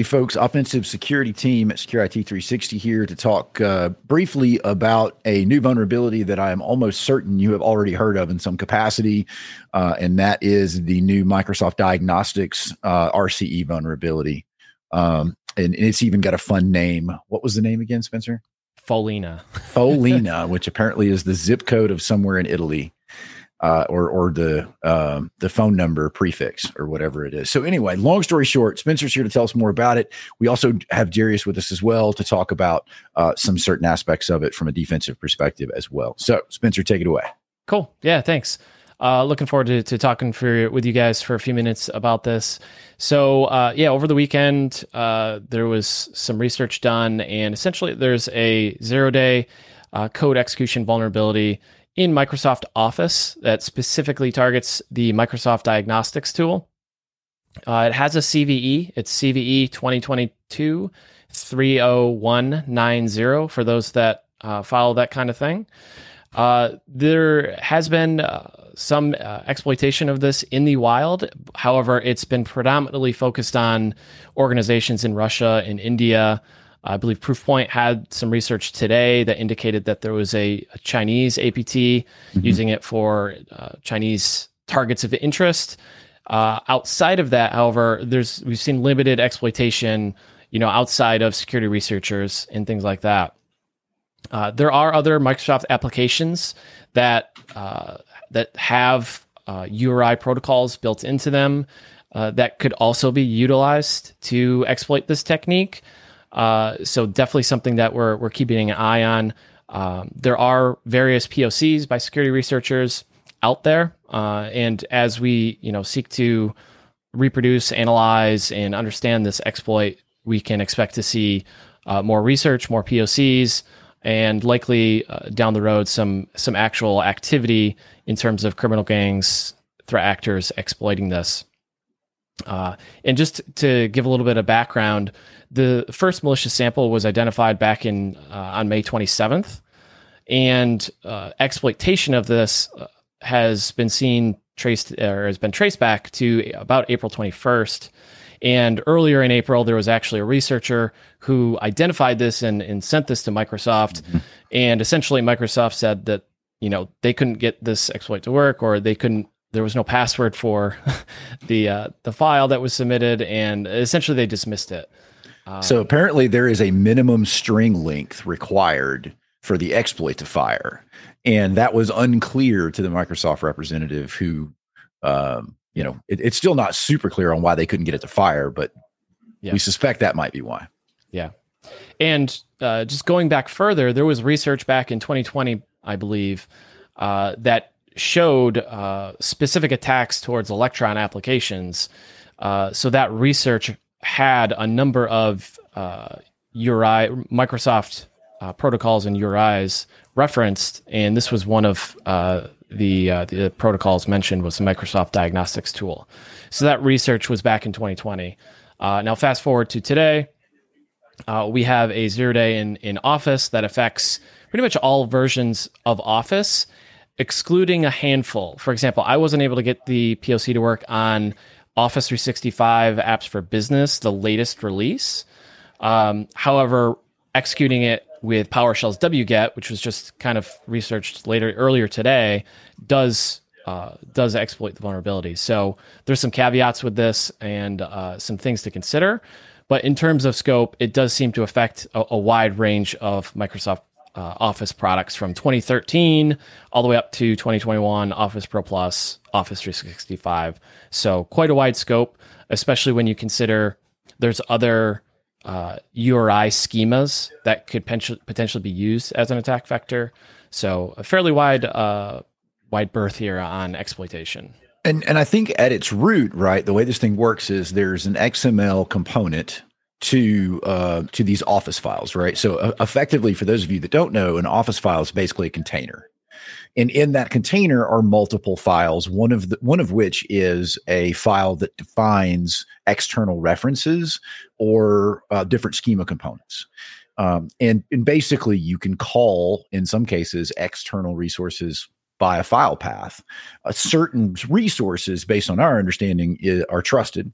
Hey, folks, offensive security team at SecurIT360 here to talk uh, briefly about a new vulnerability that I am almost certain you have already heard of in some capacity, uh, and that is the new Microsoft Diagnostics uh, RCE vulnerability. Um, and, and it's even got a fun name. What was the name again, Spencer? Follina. Follina, which apparently is the zip code of somewhere in Italy uh, or or the um, the phone number prefix or whatever it is. So anyway, long story short, Spencer's here to tell us more about it. We also have Jarius with us as well to talk about uh, some certain aspects of it from a defensive perspective as well. So Spencer, take it away. Cool. Yeah. Thanks. Uh, looking forward to, to talking for with you guys for a few minutes about this. So uh, yeah, over the weekend uh, there was some research done, and essentially there's a zero day uh, code execution vulnerability in Microsoft Office that specifically targets the Microsoft Diagnostics tool. Uh, it has a CVE. It's CVE 2022 30190 for those that uh, follow that kind of thing. Uh, there has been uh, some uh, exploitation of this in the wild. However, it's been predominantly focused on organizations in Russia and India I believe Proofpoint had some research today that indicated that there was a, a Chinese APT mm-hmm. using it for uh, Chinese targets of interest. Uh, outside of that, however, there's we've seen limited exploitation, you know, outside of security researchers and things like that. Uh, there are other Microsoft applications that uh, that have URI uh, protocols built into them uh, that could also be utilized to exploit this technique. Uh, so definitely something that we're we're keeping an eye on. Um, there are various POCs by security researchers out there, uh, and as we you know seek to reproduce, analyze, and understand this exploit, we can expect to see uh, more research, more POCs, and likely uh, down the road some some actual activity in terms of criminal gangs, threat actors exploiting this. Uh, and just to give a little bit of background, the first malicious sample was identified back in uh, on May 27th, and uh, exploitation of this uh, has been seen traced or has been traced back to about April 21st. And earlier in April, there was actually a researcher who identified this and, and sent this to Microsoft. Mm-hmm. And essentially, Microsoft said that you know they couldn't get this exploit to work, or they couldn't there was no password for the uh, the file that was submitted, and essentially they dismissed it. Um, so apparently, there is a minimum string length required for the exploit to fire, and that was unclear to the Microsoft representative who, um, you know, it, it's still not super clear on why they couldn't get it to fire, but yeah. we suspect that might be why. Yeah, and uh, just going back further, there was research back in 2020, I believe, uh, that showed uh, specific attacks towards Electron applications. Uh, so that research had a number of uh, URI Microsoft uh, protocols and URIs referenced, and this was one of uh, the uh, the protocols mentioned was the Microsoft Diagnostics tool. So that research was back in 2020. now, fast forward to today, we have a zero day in in Office that affects pretty much all versions of Office excluding a handful. For example, I wasn't able to get the POC to work on Office 365 apps for business, the latest release. Um, however, executing it with PowerShell's wget, which was just kind of researched later earlier today, does uh, does exploit the vulnerability. So there's some caveats with this and uh, some things to consider. But in terms of scope, it does seem to affect a, a wide range of Microsoft uh, Office products from 2013 all the way up to 2021, Office Pro Plus, Office 365. So quite a wide scope, especially when you consider there's other uh, URI schemas that could potentially be used as an attack vector. So a fairly wide uh, wide berth here on exploitation. And and I think at its root, right, the way this thing works is there's an XML component to uh, to these office files, right? So uh, effectively, for those of you that don't know, an office file is basically a container, and in that container are multiple files. One of the one of which is a file that defines external references or uh, different schema components. Um, and, and basically, you can call in some cases external resources by a file path. Uh, certain resources, based on our understanding, are trusted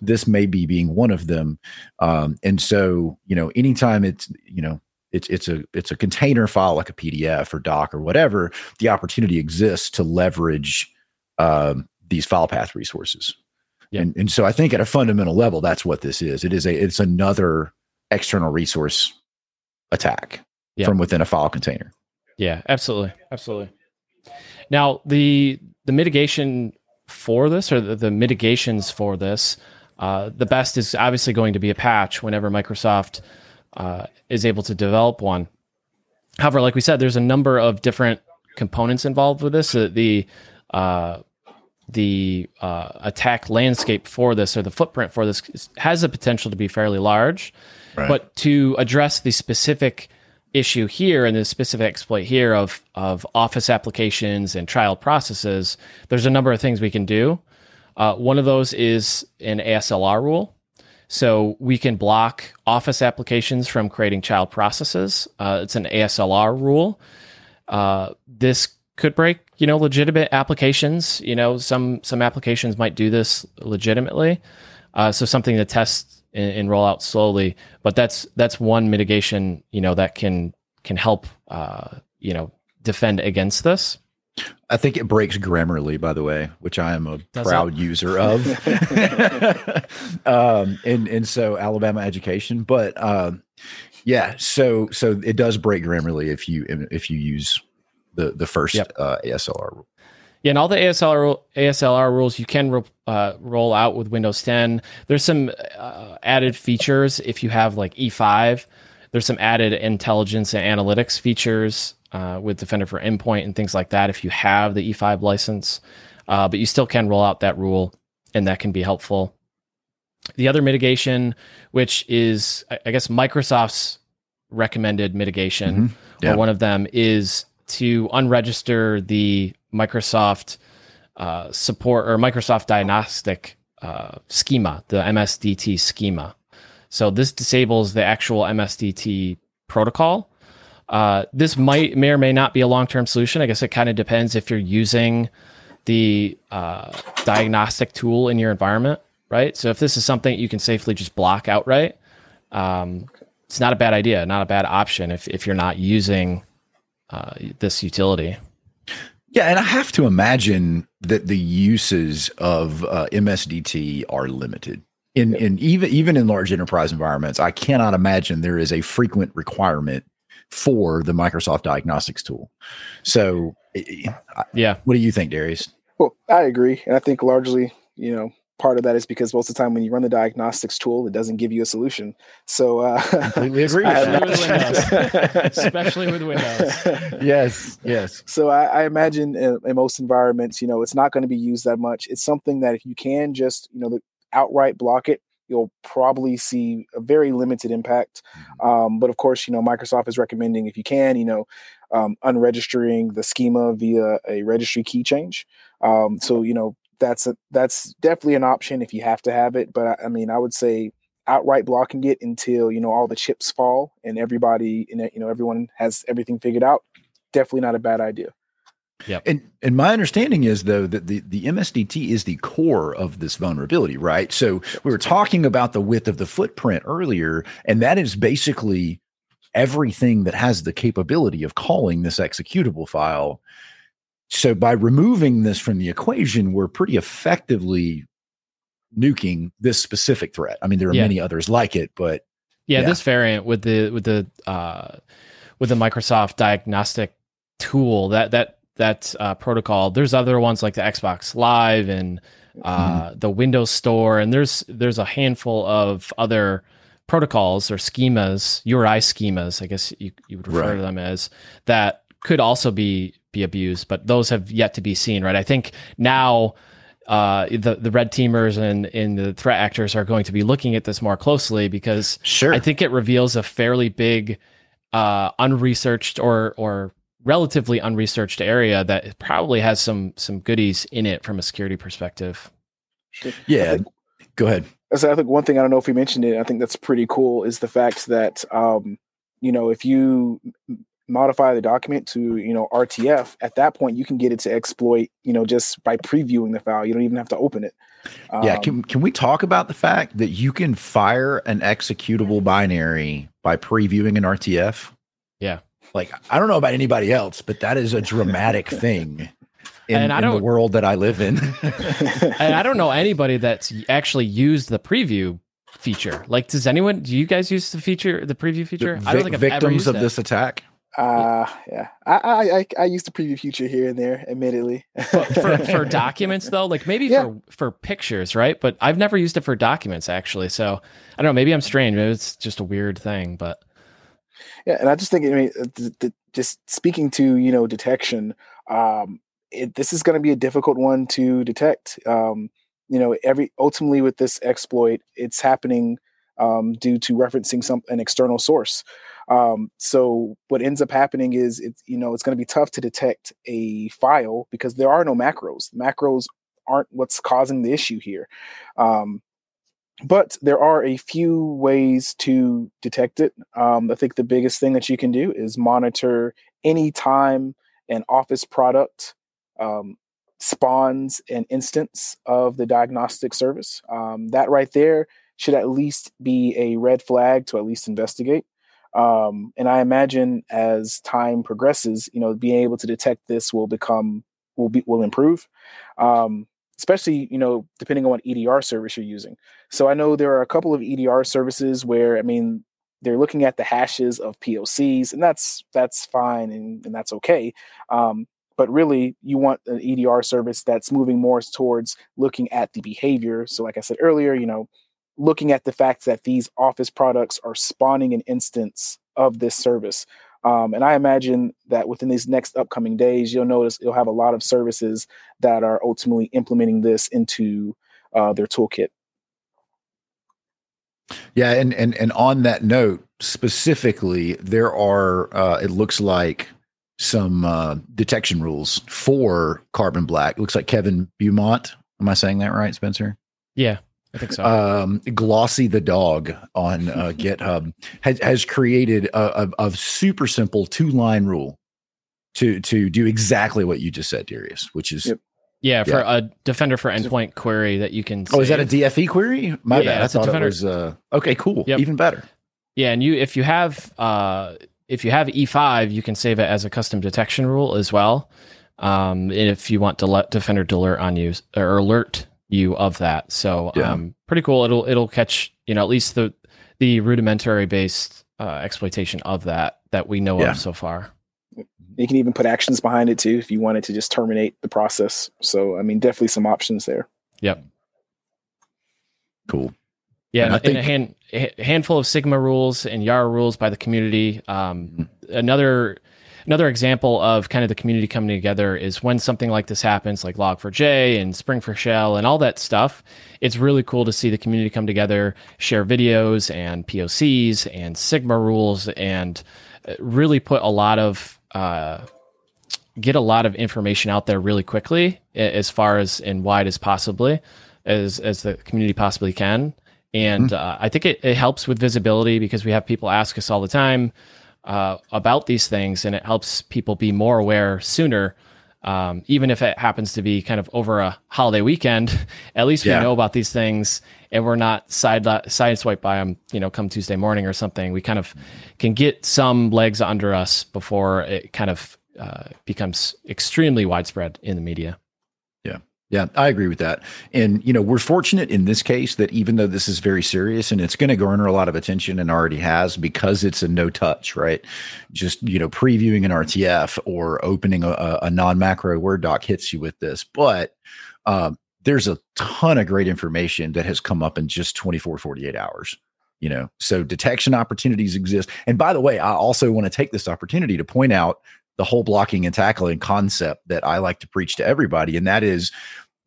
this may be being one of them. Um, and so, you know, anytime it's, you know, it's it's a it's a container file like a PDF or doc or whatever, the opportunity exists to leverage um, these file path resources. Yeah. And, and so I think at a fundamental level, that's what this is. It is a it's another external resource attack yeah. from within a file container. Yeah, absolutely, absolutely. Now the the mitigation for this or the, the mitigations for this, uh, the best is obviously going to be a patch whenever Microsoft uh, is able to develop one. However, like we said, there's a number of different components involved with this. Uh, the uh, the uh, attack landscape for this or the footprint for this has the potential to be fairly large. Right. But to address the specific issue here and the specific exploit here of of office applications and child processes, there's a number of things we can do. Uh, one of those is an ASR rule. So we can block office applications from creating child processes. Uh, it's an ASR rule. Uh, this could break, you know, legitimate applications. You know, some some applications might do this legitimately. Uh, so something to test and, and, roll out slowly. But that's that's one mitigation, you know, that can can help, uh, you know, defend against this. I think it breaks Grammarly, by the way, which I am a Does proud it? user of. um, and and so Alabama education, but um, yeah, so so it does break Grammarly if you if you use the the first yep. uh, ASR rule. Yeah, and all the ASR ASR rules you can uh, roll out with Windows 10. There's some uh, added features if you have like E5. There's some added intelligence and analytics features uh, with Defender for Endpoint and things like that if you have the E5 license. Uh, but you still can roll out that rule, and that can be helpful. The other mitigation, which is I guess Microsoft's recommended mitigation, mm-hmm. yeah. or one of them, is to unregister the Microsoft uh, support or Microsoft diagnostic uh, schema, the MSDT schema. So this disables the actual MSDT protocol. Uh, this might may or may not be a long term solution. I guess it kind of depends if you're using the uh, diagnostic tool in your environment, right? So if this is something you can safely just block outright, um, it's not a bad idea, not a bad option if if you're not using uh, this utility. Yeah, and I have to imagine that the uses of uh, MSDT are limited. In, in even even in large enterprise environments, I cannot imagine there is a frequent requirement for the Microsoft Diagnostics tool. So, yeah, what do you think, Darius? Well, I agree, and I think largely, you know, part of that is because most of the time when you run the diagnostics tool, it doesn't give you a solution. So uh, completely agree. Especially with Windows. Especially with Windows. yes, yes. So I, I imagine in, in, most environments, you know, it's not going to be used that much. It's something that if you can just, you know, the, outright block it, you'll probably see a very limited impact. Mm-hmm. Um, but of course, you know, Microsoft is recommending if you can, you know, um, unregistering the schema via a registry key change. Um, so you know, that's a that's definitely an option if you have to have it. But I mean, I would say outright blocking it until you know all the chips fall and everybody and you know everyone has everything figured out. Definitely not a bad idea. Yeah. And and my understanding is though that the, the MSDT is the core of this vulnerability, right? So we were talking about the width of the footprint earlier, and that is basically everything that has the capability of calling this executable file so by removing this from the equation, we're pretty effectively nuking this specific threat. I mean, there are yeah. many others like it, but yeah, yeah, this variant with the with the uh, with the Microsoft diagnostic tool that that that uh, protocol. There's other ones like the Xbox Live and uh, mm-hmm. the Windows Store, and there's there's a handful of other protocols or schemas, URI schemas, I guess you, you would refer right. to them as that could also be be abused, but those have yet to be seen, right? I think now uh, the the red teamers and, and the threat actors are going to be looking at this more closely because sure. I think it reveals a fairly big uh, unresearched or or relatively unresearched area that probably has some some goodies in it from a security perspective. Yeah, think, go ahead. So I think one thing I don't know if we mentioned it. I think that's pretty cool is the fact that um, you know if you modify the document to you know RTF, at that point you can get it to exploit you know just by previewing the file. You don't even have to open it. Um, yeah, can can we talk about the fact that you can fire an executable binary by previewing an RTF? Yeah. Like I don't know about anybody else, but that is a dramatic thing. In, and I in the world that I live in. and I don't know anybody that's actually used the preview feature. Like, does anyone? Do you guys use the feature, the preview feature? The I don't think I've victims of it. this attack. Uh yeah. I, I I used to preview future here and there, admittedly. for, for documents though, like maybe yeah. for for pictures, right? But I've never used it for documents actually. So I don't know. Maybe I'm strange. Maybe it's just a weird thing, but yeah. And I just think, I mean, the, the, just speaking to you know detection, um, it, this is going to be a difficult one to detect. Um, you know, every ultimately with this exploit, it's happening um, due to referencing some an external source. Um, so what ends up happening is it's you know it's going to be tough to detect a file because there are no macros. Macros aren't what's causing the issue here. Um, but there are a few ways to detect it. Um, I think the biggest thing that you can do is monitor any time an Office product um, spawns an instance of the diagnostic service. Um, that right there should at least be a red flag to at least investigate. Um, and I imagine as time progresses, you know, being able to detect this will become will be will improve. Um, especially you know depending on what EDR service you're using. So I know there are a couple of EDR services where I mean they're looking at the hashes of POCs, and that's that's fine and, and that's okay. Um, but really, you want an EDR service that's moving more towards looking at the behavior. So, like I said earlier, you know, looking at the fact that these Office products are spawning an instance of this service. Um, and I imagine that within these next upcoming days, you'll notice you'll have a lot of services that are ultimately implementing this into uh, their toolkit. Yeah, and and and on that note, specifically, there are uh, it looks like some uh, detection rules for Carbon Black. It looks like Kevin Beaumont. Am I saying that right, Spencer? Yeah. I think so. Um, Glossy the dog on uh, GitHub has, has created a, a, a super simple two line rule to to do exactly what you just said, Darius, which is yep. yeah, for yeah. a defender for endpoint query that you can. Oh, is that a DFE query? My yeah, bad. That's a defender. Was, uh, okay, cool. Yep. Even better. Yeah, and you if you have uh, if you have E5, you can save it as a custom detection rule as well. Um, if you want to let defender to alert on you or alert you of that. So yeah. um, pretty cool. It'll it'll catch you know at least the the rudimentary based uh, exploitation of that that we know yeah. of so far. You can even put actions behind it too if you wanted to just terminate the process. So I mean, definitely some options there. Yep. Cool. Yeah, and, think- a, hand, a handful of Sigma rules and Yara rules by the community. Um, mm-hmm. Another another example of kind of the community coming together is when something like this happens, like Log4j and Spring4Shell and all that stuff. It's really cool to see the community come together, share videos and POCs and Sigma rules, and uh, really put a lot of uh, get a lot of information out there really quickly, as far as and wide as possibly as as the community possibly can. And mm-hmm. uh, I think it, it helps with visibility because we have people ask us all the time uh, about these things, and it helps people be more aware sooner. Um, even if it happens to be kind of over a holiday weekend, at least we yeah. know about these things, and we're not side sideswiped by them. You know, come Tuesday morning or something, we kind of can get some legs under us before it kind of uh, becomes extremely widespread in the media. Yeah, I agree with that. And, you know, we're fortunate in this case that even though this is very serious and it's going to garner a lot of attention and already has because it's a no touch, right? Just, you know, previewing an RTF or opening a, a non macro Word doc hits you with this. But um, there's a ton of great information that has come up in just 24, 48 hours. You know, so detection opportunities exist. And by the way, I also want to take this opportunity to point out the whole blocking and tackling concept that I like to preach to everybody. And that is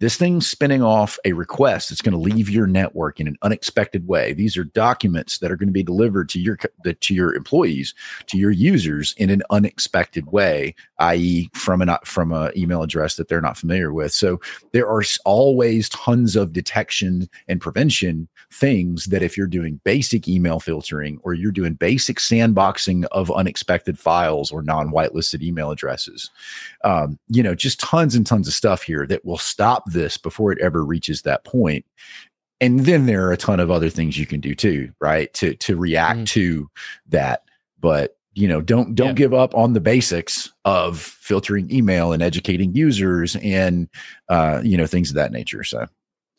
this thing's spinning off a request that's going to leave your network in an unexpected way. These are documents that are going to be delivered to your to your employees, to your users in an unexpected way, i.e., from an from an email address that they're not familiar with. So there are always tons of detection and prevention things that if you're doing basic email filtering or you're doing basic sandboxing of unexpected files or non-whitelisted email addresses, um, you know, just tons and tons of stuff here that will stop this before it ever reaches that. And then there are a ton of other things you can do too, right? To to react mm. to that. But you know, don't don't yeah. give up on the basics of filtering email and educating users and uh, you know things of that nature. So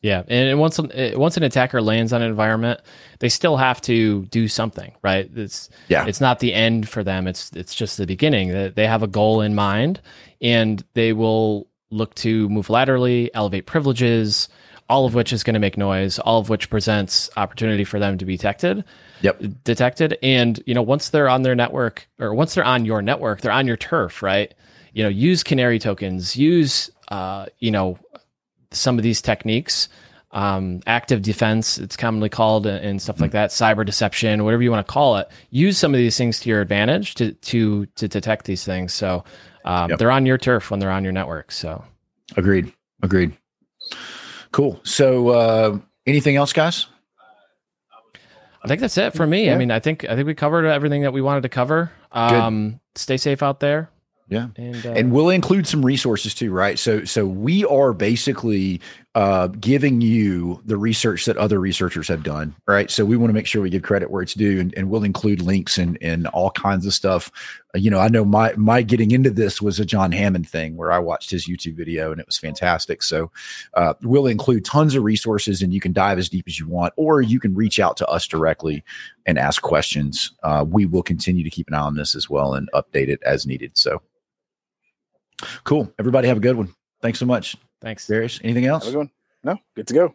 yeah, and once eh, once an attacker lands on an environment, they still have to do something, right? It's yeah, it's not the end for them. It's it's just the beginning. They have a goal in mind, and they will look to move laterally, elevate privileges, all of which is going to make noise, all of which presents opportunity for them to be detected. Yep. Detected, and you know once they're on their network, or once they're on your network, they're on your turf, right? You know, use canary tokens, use uh, you know some of these techniques, um, active defense, it's commonly called, and stuff like that, cyber deception, whatever you want to call it. Use some of these things to your advantage to to to detect these things. So um, yep. they're on your turf when they're on your network. So agreed, agreed. Cool. So uh, anything else, guys? I think that's it for me. Yeah. I mean, I think I think we covered everything that we wanted to cover. Um, stay safe out there. Yeah, and, uh, and we'll include some resources too, right? So, so we are basically uh, giving you the research that other researchers have done, right? So we want to make sure we give credit where it's due, and, and we'll include links and all kinds of stuff. Uh, you know, I know my my getting into this was a John Hammond thing where I watched his YouTube video and it was fantastic. So uh, we'll include tons of resources, and you can dive as deep as you want, or you can reach out to us directly and ask questions. Uh, we will continue to keep an eye on this as well and update it as needed. So. Cool. Everybody have a good one. Thanks so much. Thanks. Darius, anything else? No, good to go.